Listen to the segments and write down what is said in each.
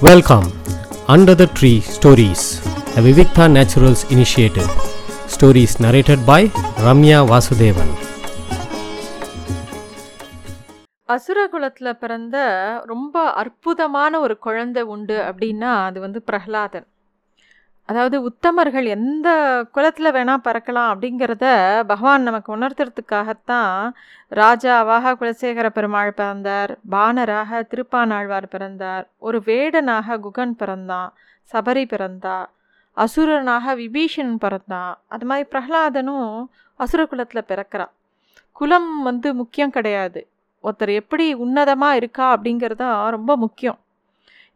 Welcome under the tree stories the Vivikta Naturals initiative stories narrated by Ramya Vasudevan அசுரகுலத்தில் பிறந்த ரொம்ப அற்புதமான ஒரு குழந்தை உண்டு அப்படின்னா அது வந்து பிரஹ்லாதன் அதாவது உத்தமர்கள் எந்த குலத்தில் வேணால் பிறக்கலாம் அப்படிங்கிறத பகவான் நமக்கு உணர்த்துறதுக்காகத்தான் ராஜாவாக குலசேகர பெருமாள் பிறந்தார் பாணராக திருப்பானாழ்வார் பிறந்தார் ஒரு வேடனாக குகன் பிறந்தான் சபரி பிறந்தா அசுரனாக விபீஷன் பிறந்தான் அது மாதிரி பிரகலாதனும் அசுர குலத்தில் பிறக்கிறான் குலம் வந்து முக்கியம் கிடையாது. ஒருத்தர் எப்படி உன்னதமாக இருக்கா அப்படிங்கிறது தான் ரொம்ப முக்கியம்.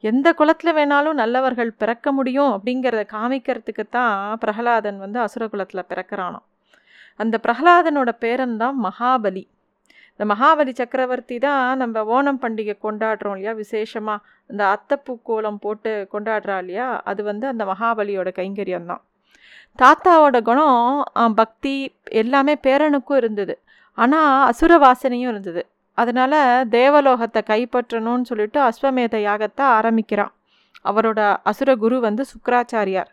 எந்த குலத்தில் வேணாலும் நல்லவர்கள் பிறக்க முடியும் அப்படிங்கிறத காமிக்கிறதுக்கு தான் பிரகலாதன் வந்து அசுர குலத்தில் பிறக்கிறானோ அந்த பிரகலாதனோட பேரன் தான் மகாபலி. இந்த மகாபலி சக்கரவர்த்தி தான் நம்ம ஓணம் பண்டிகை கொண்டாடுறோம் இல்லையா? விசேஷமாக இந்த அத்தப்பூ கோலம் போட்டு கொண்டாடுறா இல்லையா? அது வந்து அந்த மகாபலியோட கைங்கரியம் தான் தாத்தாவோட குணம் பக்தி எல்லாமே பேரனுக்கும் இருந்தது. ஆனால் அசுர வாசனையும் இருந்தது. அதனால் தேவலோகத்தை கைப்பற்றணும்னு சொல்லிட்டு அஸ்வமேத யாகத்தை ஆரம்பிக்கிறான். அவரோட அசுர குரு வந்து சுக்கராச்சாரியார்.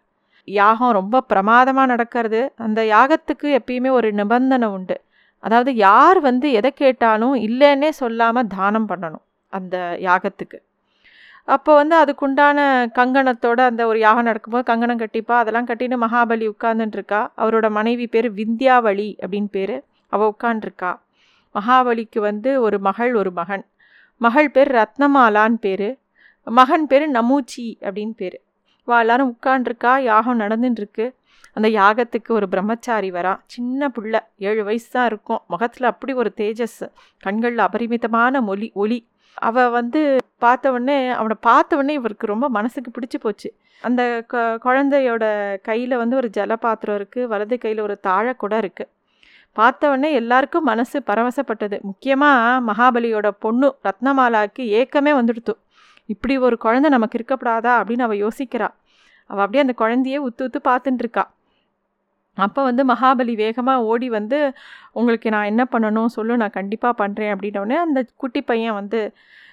யாகம் ரொம்ப பிரமாதமாக நடக்கிறது. அந்த யாகத்துக்கு எப்பயுமே ஒரு நிபந்தனை உண்டு. அதாவது யார் வந்து எதை கேட்டாலும் இல்லைன்னே சொல்லாமல் தானம் பண்ணணும் அந்த யாகத்துக்கு. அப்போ வந்து அதுக்குண்டான கங்கணத்தோட அந்த ஒரு யாகம் நடக்கும்போது கங்கணம் கட்டிப்பா அதெல்லாம் கட்டின்னு மகாபலி உட்கார்ந்துட்டுருக்கா அவரோட மனைவி பேர் விந்தியாவளி அப்படின்னு பேர். அவள் உட்காண்டிருக்கா மகாபலிக்கு வந்து ஒரு மகள் ஒரு மகன். மகள் பேர் ரத்னமாலான்னு பேர். மகன் பேர் நமூச்சி அப்படின்னு பேர். வா எல்லாரும் உட்காண்டிருக்கா யாகம் நடந்துட்டுருக்கு அந்த யாகத்துக்கு ஒரு பிரம்மச்சாரி வரா. சின்ன பிள்ளை ஏழு வயசு தான் இருக்கும். முகத்தில் அப்படி ஒரு தேஜஸ் கண்களில் அபரிமிதமான மொழி ஒளி. அவள் வந்து பார்த்தவொடனே அவனை பார்த்தவொடனே இவருக்கு ரொம்ப மனசுக்கு பிடிச்சி போச்சு. அந்த குழந்தையோட கையில் வந்து ஒரு ஜலபாத்திரம் இருக்குது வலது கையில் ஒரு தாழக்குடம் இருக்குது பார்த்தவொடனே எல்லாருக்கும் மனசு பரவசப்பட்டது. முக்கியமாக மகாபலியோட பொண்ணு ரத்னமாலாவுக்கு ஏக்கமே வந்துடுத்து. இப்படி ஒரு குழந்தை நமக்கு இருக்கப்படாதா அப்படின்னு அவள் யோசிக்கிறா. அவள் அப்படியே அந்த குழந்தையே உத்து உத்து பார்த்துட்டுருக்கா அப்போ வந்து மகாபலி வேகமாக ஓடி வந்து உங்களுக்கு நான் என்ன பண்ணணும்? சொல்லு நான் கண்டிப்பாக பண்ணுறேன் அப்படின்னோடனே அந்த குட்டி பையன் வந்து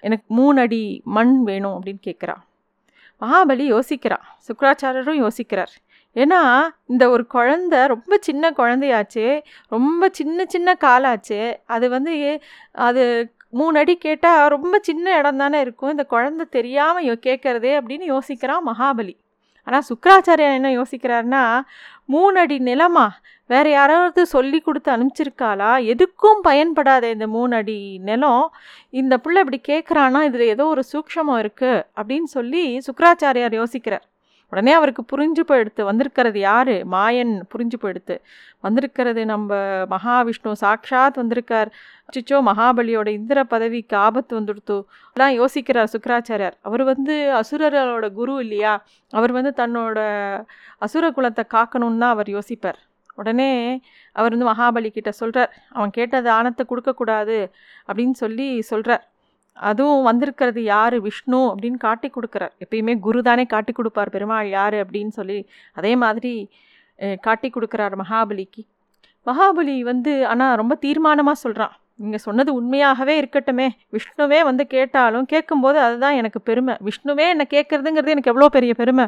எனக்கு மூணு அடி மண் வேணும். அப்படின்னு கேட்குறா மகாபலி யோசிக்கிறா. சுக்கராச்சாரரும் யோசிக்கிறார். ஏன்னா இந்த ஒரு குழந்த ரொம்ப சின்ன குழந்தையாச்சு ரொம்ப சின்ன சின்ன காலாச்சு அது வந்து அது மூணு அடி கேட்டால் ரொம்ப சின்ன இடம் தானே இருக்கும் இந்த குழந்த தெரியாமல் கேட்குறதே அப்படின்னு யோசிக்கிறான் மகாபலி. ஆனால் சுக்கராச்சாரியா என்ன யோசிக்கிறாருன்னா மூணு அடி நிலமா? வேறு யாராவது சொல்லி கொடுத்து அனுப்பிச்சிருக்காளா? எதுக்கும் பயன்படாத இந்த மூணு அடி நிலம். இந்த பிள்ளை இப்படி கேட்குறான்னா இதில் ஏதோ ஒரு சூக்ஷமம் இருக்குது அப்படின்னு சொல்லி சுக்கராச்சாரியார் யோசிக்கிறார். உடனே அவருக்கு புரிஞ்சு போயிடுத்து வந்திருக்கிறது யார்? மாயன் புரிஞ்சு போயிடுத்து வந்திருக்கிறது நம்ம மகாவிஷ்ணு சாக்ஷாத் வந்திருக்கார். சிச்சோ மகாபலியோட இந்திர பதவிக்கு ஆபத்து வந்துடுத்து. எல்லாம் யோசிக்கிறார் சுக்கராச்சாரியார். அவர் வந்து அசுரர்களோட குரு இல்லையா? அவர் வந்து தன்னோட அசுர குலத்தை காக்கணும்னு தான் அவர் யோசிப்பார். உடனே அவர் வந்து மகாபலி கிட்ட சொல்கிறார் அவன் கேட்டது ஆனத்தை கொடுக்கக்கூடாது அப்படின்னு சொல்லி சொல்கிறார் அதுவும் வந்திருக்கிறது யார்? விஷ்ணு அப்படின்னு காட்டி கொடுக்குறார். எப்பயுமே குரு தானே காட்டி கொடுப்பார். பெருமாள் யார் அப்படின்னு சொல்லி அதே மாதிரி காட்டி கொடுக்குறார் மகாபலிக்கு. மகாபலி வந்து ஆனால் ரொம்ப தீர்மானமாக சொல்கிறான் நீங்கள் சொன்னது உண்மையாகவே இருக்கட்டுமே. விஷ்ணுவே வந்து கேட்டாலும் கேட்கும்போது அதுதான் எனக்கு பெருமை. விஷ்ணுவே என்னை கேட்குறதுங்கிறது எனக்கு எவ்வளோ பெரிய பெருமை.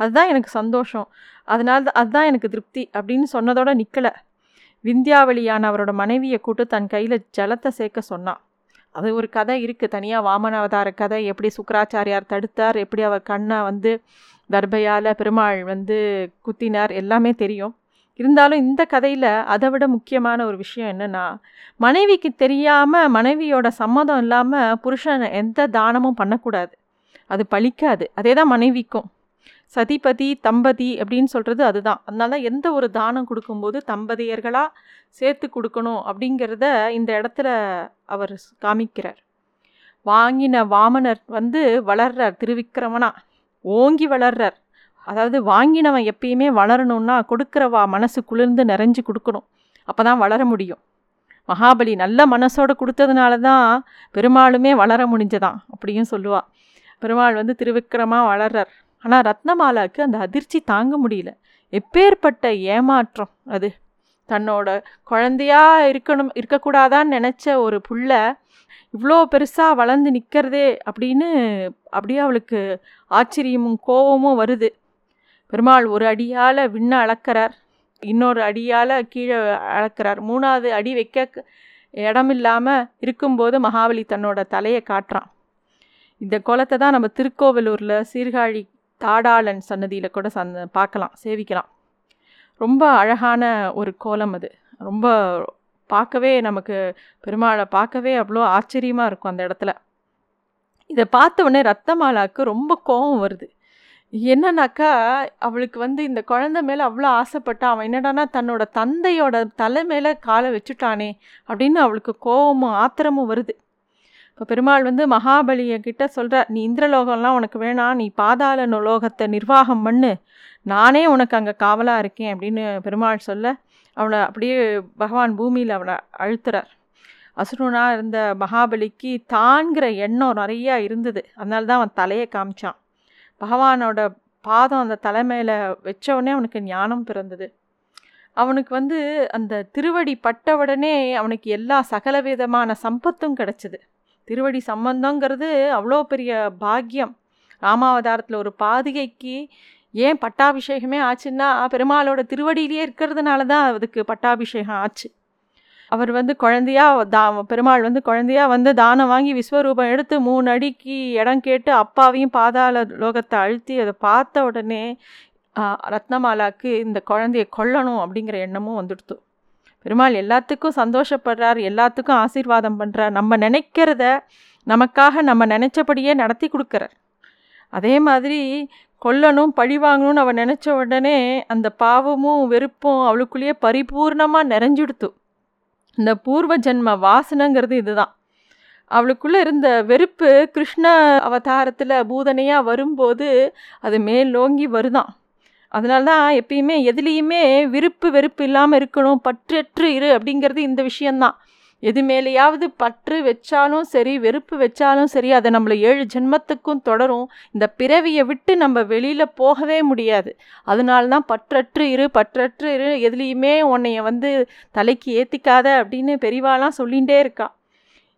அதுதான் எனக்கு சந்தோஷம். அதனால அதுதான் எனக்கு திருப்தி அப்படின்னு சொன்னதோட நிற்கலை விந்தியாவளியான அவரோட மனைவியை கூட்டு தன் கையில் ஜலத்தை சேர்க்க சொன்னான். அது ஒரு கதை இருக்குது தனியாக வாமன அவதார கதை. எப்படி சுக்கராச்சாரியார் தடுத்தார் எப்படி அவர் கண்ணை வந்து தர்பையால் பெருமாள் வந்து குத்தினார் எல்லாமே தெரியும். இருந்தாலும் இந்த கதையில் அதை விட முக்கியமான ஒரு விஷயம் என்னென்னா மனைவிக்கு தெரியாமல் மனைவியோட சம்மதம் இல்லாமல் புருஷன் எந்த தானமும் பண்ணக்கூடாது. அது பழிக்காது. அதே தான் மனைவிக்கும். சதிபதி தம்பதி அப்படின்னு சொல்கிறது அதுதான். அதனால எந்த ஒரு தானம் கொடுக்கும்போது தம்பதியர்களாக சேர்த்து கொடுக்கணும் அப்படிங்கிறத இந்த இடத்துல அவர் காமிக்கிறார். வாங்கின வாமனர் வந்து வளர்றார் திருவிக்கிரமனா. ஓங்கி வளர்றார். அதாவது வாங்கினவன் எப்பயுமே வளரணும்னா கொடுக்குறவா மனசு குளிர்ந்து நிறைஞ்சு கொடுக்கணும். அப்போ தான் வளர முடியும். மகாபலி நல்ல மனசோடு கொடுத்ததுனால தான் பெருமாளுமே வளர முடிஞ்சதான் அப்படியும் சொல்லுவாள் பெருமாள் வந்து திருவிக்கிரமாக வளர்றார். ஆனால் ரத்னமாலாவுக்கு அந்த அதிர்ச்சி தாங்க முடியல. எப்பேற்பட்ட ஏமாற்றம் அது. தன்னோட குழந்தையாக இருக்கணும் இருக்கக்கூடாதான்னு நினச்ச ஒரு புள்ள இவ்வளோ பெருசாக வளர்ந்து நிற்கிறதே அப்படின்னு அப்படியே அவளுக்கு ஆச்சரியமும் கோபமும் வருது. பெருமாள் ஒரு அடியால் விண்ண அளக்கிறார் இன்னொரு அடியால் கீழே அளக்கிறார். மூணாவது அடி வைக்க இடமில்லாமல் இருக்கும்போது மகாபலி தன்னோட தலையை காட்டுறான். இந்த குளத்தை தான் நம்ம திருக்கோவிலூரில் சீர்காழி தாடாளன் சன்னதியில் கூட சந்த பார்க்கலாம் சேவிக்கலாம். ரொம்ப அழகான ஒரு கோலம் அது. ரொம்ப பார்க்கவே நமக்கு பெருமாளை பார்க்கவே அவ்வளோ ஆச்சரியமாக இருக்கும் அந்த இடத்துல. இதை பார்த்த உடனே ரத்தமாலாவுக்கு ரொம்ப கோபம் வருது. என்னன்னாக்கா அவளுக்கு வந்து இந்த குழந்தை மேலே அவ்வளோ ஆசைப்பட்டா அவன் என்னடானா தன்னோட தந்தையோட தலை மேலே காலை வச்சுட்டானே அப்படின்னு அவளுக்கு கோபமும் ஆத்திரமும் வருது. இப்போ பெருமாள் வந்து மகாபலியை கிட்ட சொல்கிறார் நீ இந்திரலோகம்லாம் உனக்கு வேணாம் நீ பாதாள லோகத்தை நிர்வாகம் பண்ணு. நானே உனக்கு அங்கே காவலாக இருக்கேன் அப்படின்னு பெருமாள் சொல்ல அவனை அப்படியே பகவான் பூமியில் அவனை அழுத்துறார். அசுரனாக இருந்த மகாபலிக்கு தான்கிற எண்ணம் நிறையா இருந்தது. அதனால தான் அவன் தலையை காமிச்சான். பகவானோட பாதம் அந்த தலைமையில் வச்ச அவனுக்கு ஞானம் பிறந்தது. அவனுக்கு வந்து அந்த திருவடி பட்ட உடனே அவனுக்கு எல்லா சகலவிதமான சம்பத்தும் கிடச்சிது. திருவடி சம்பந்தங்கிறது அவ்வளோ பெரிய பாக்கியம். ராமாவதாரத்தில் ஒரு பாதிகைக்கு ஏன் பட்டாபிஷேகமே ஆச்சுன்னா பெருமாளோட திருவடியிலேயே இருக்கிறதுனால தான் அதுக்கு பட்டாபிஷேகம் ஆச்சு. அவர் வந்து குழந்தையா தா பெருமாள் வந்து குழந்தையா வந்து தானம் வாங்கி விஸ்வரூபம் எடுத்து மூணு அடிக்கு இடம் கேட்டு அப்பாவையும் பாதாள லோகத்தை அழுத்தி அதை பார்த்த உடனே ரத்னமாலாக்கு இந்த குழந்தைய கொல்லணும் அப்படிங்கிற எண்ணமும் வந்துடுத்து. பெருமாள் எல்லாத்துக்கும் சந்தோஷப்படுறார் எல்லாத்துக்கும் ஆசீர்வாதம் பண்ணுறார் நம்ம நினைக்கிறத நமக்காக நம்ம நினச்சபடியே நடத்தி கொடுக்குறார். அதே மாதிரி கொல்லணும் பழி வாங்கணும்னு அவள் நினச்ச உடனே அந்த பாவமும் வெறுப்பும் அவளுக்குள்ளேயே பரிபூர்ணமாக நிறைஞ்சிடுத்து. இந்த பூர்வ ஜென்ம வாசனைங்கிறது இதுதான். அவளுக்குள்ளே இருந்த வெறுப்பு கிருஷ்ண அவதாரத்தில் பூதனையாக வரும்போது அது மேலோங்கி வருதான். அதனால தான் எப்பயுமே எதுலேயுமே விருப்பு வெறுப்பு இல்லாமல் இருக்கணும் பற்றற்று இரு அப்படிங்கிறது இந்த விஷயந்தான். எது மேலேயாவது பற்று வச்சாலும் சரி வெறுப்பு வச்சாலும் சரி அதை நம்மளை ஏழு ஜென்மத்துக்கும் தொடரும். இந்த பிறவியை விட்டு நம்ம வெளியில் போகவே முடியாது. அதனால தான் பற்றற்று இரு பற்றற்று இரு எதுலேயுமே உன்னைய வந்து தலைக்கு ஏற்றிக்காத அப்படின்னு பெரிவாலாம் சொல்லிகிட்டே இருக்கா.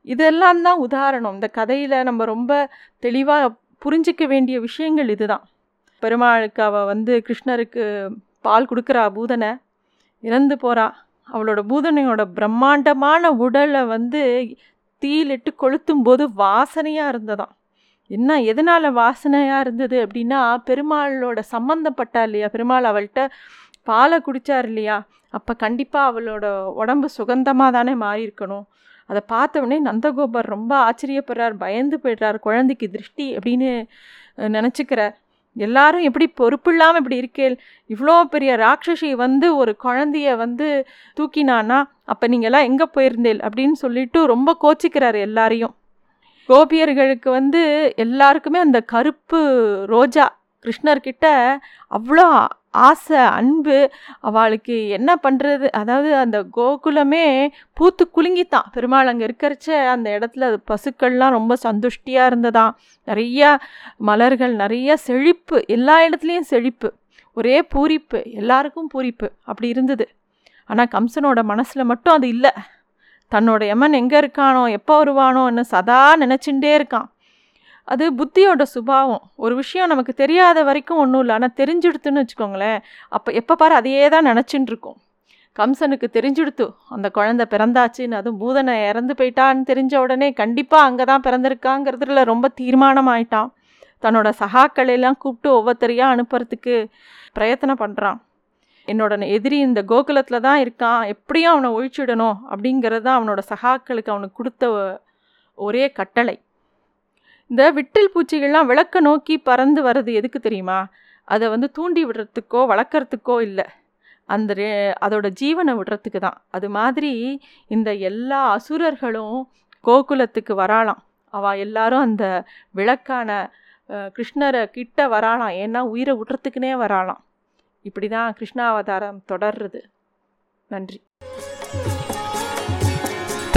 இதெல்லாம் தான் உதாரணம். இந்த கதையில் நம்ம ரொம்ப தெளிவாக புரிஞ்சிக்க வேண்டிய விஷயங்கள் இதுதான். பெருமாளுக்கு அவள் வந்து கிருஷ்ணருக்கு பால் கொடுக்குறா பூதனை. இறந்து போகிறா அவளோட பூதனையோட பிரம்மாண்டமான உடலை வந்து தீயிலிட்டு கொளுத்தும் போது வாசனையாக இருந்ததாம். என்ன எதனால் வாசனையாக இருந்தது அப்படின்னா பெருமாளோட சம்மந்தப்பட்டா இல்லையா? பெருமாள் அவள்கிட்ட பாலை குடித்தார் இல்லையா? அப்போ கண்டிப்பாக அவளோட உடம்பு சுகந்தமாக தானே மாறி இருக்கணும் அதை பார்த்த உடனே நந்தகோபர் ரொம்ப ஆச்சரியப்படுறார் பயந்து போய்ட்றார் குழந்தைக்கு திருஷ்டி அப்படின்னு நினச்சிக்கிறார். எல்லாரும் எப்படி பொறுப்பு இல்லாமல் இப்படி இருக்கேள்? இவ்வளோ பெரிய ராட்சசி வந்து ஒரு குழந்தைய வந்து தூக்கினானா அப்போ நீங்கள்லாம் எங்கே போயிருந்தேள்? அப்படின்னு சொல்லிட்டு ரொம்ப கோச்சிக்கிறார் எல்லாரையும். கோபியர்களுக்கு வந்து எல்லாருக்குமே அந்த கருப்பு ரோஜா கிருஷ்ணர்கிட்ட அவ்வளோ ஆசை அன்பு அவளுக்கு என்ன பண்ணுறது அதாவது அந்த கோகுலமே பூத்து குலுங்கித்தான். பெருமாள் அங்கே இருக்கிறச்ச அந்த இடத்துல அது பசுக்கள்லாம் ரொம்ப சந்துஷ்டியாக இருந்ததாம் நிறையா மலர்கள் நிறைய செழிப்பு எல்லா இடத்துலையும் செழிப்பு. ஒரே பூரிப்பு எல்லாருக்கும் பூரிப்பு. அப்படி இருந்தது. ஆனால் கம்சனோட மனசில் மட்டும் அது இல்லை. தன்னோட எமன் எங்கே இருக்கானோ எப்போ வருவானோன்னு சதா நினச்சிண்டே இருக்கான். அது புத்தியோட சுபாவம். ஒரு விஷயம் நமக்கு தெரியாத வரைக்கும் ஒன்றும் இல்லை. ஆனால் தெரிஞ்சுடுத்துன்னு வச்சுக்கோங்களேன். அப்போ எப்போ பாரு அதையே தான் நினச்சின்னு இருக்கும் கம்சனுக்கு தெரிஞ்சுடுத்து. அந்த குழந்தை பிறந்தாச்சுன்னு அதுவும் பூதனை இறந்து போயிட்டான்னு தெரிஞ்ச உடனே கண்டிப்பாக அங்கே தான் பிறந்திருக்காங்கிறதுல ரொம்ப தீர்மானம் ஆயிட்டான் தன்னோட சகாக்களையெல்லாம் கூப்பிட்டு ஒவ்வொருத்தரையாக அனுப்புறதுக்கு பிரயத்தனம் பண்ணுறான் என்னோட எதிரி இந்த கோகுலத்தில் தான் இருக்கான். எப்படியும் அவனை ஒழிச்சுடணும் அப்படிங்கிறது தான் அவனோட சகாக்களுக்கு அவனுக்கு கொடுத்த ஒரே கட்டளை. இந்த விட்டில் பூச்சிகள்லாம் விளக்க நோக்கி பறந்து வர்றது எதுக்கு தெரியுமா? அதை வந்து தூண்டி விடுறதுக்கோ வளர்க்குறதுக்கோ இல்லை. அந்த அதோட ஜீவனை விடுறதுக்கு தான். அது மாதிரி இந்த எல்லா அசுரர்களும் கோகுலத்துக்கு வராளாம். அவள் எல்லாரும் அந்த விளக்கான கிருஷ்ணரை கிட்ட வராளாம். ஏன்னா உயிரை விடுறதுக்குனே வராளாம். இப்படி தான் கிருஷ்ணாவதாரம் தொடர்றது. நன்றி.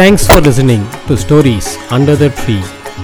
Thanks for listening to stories under the tree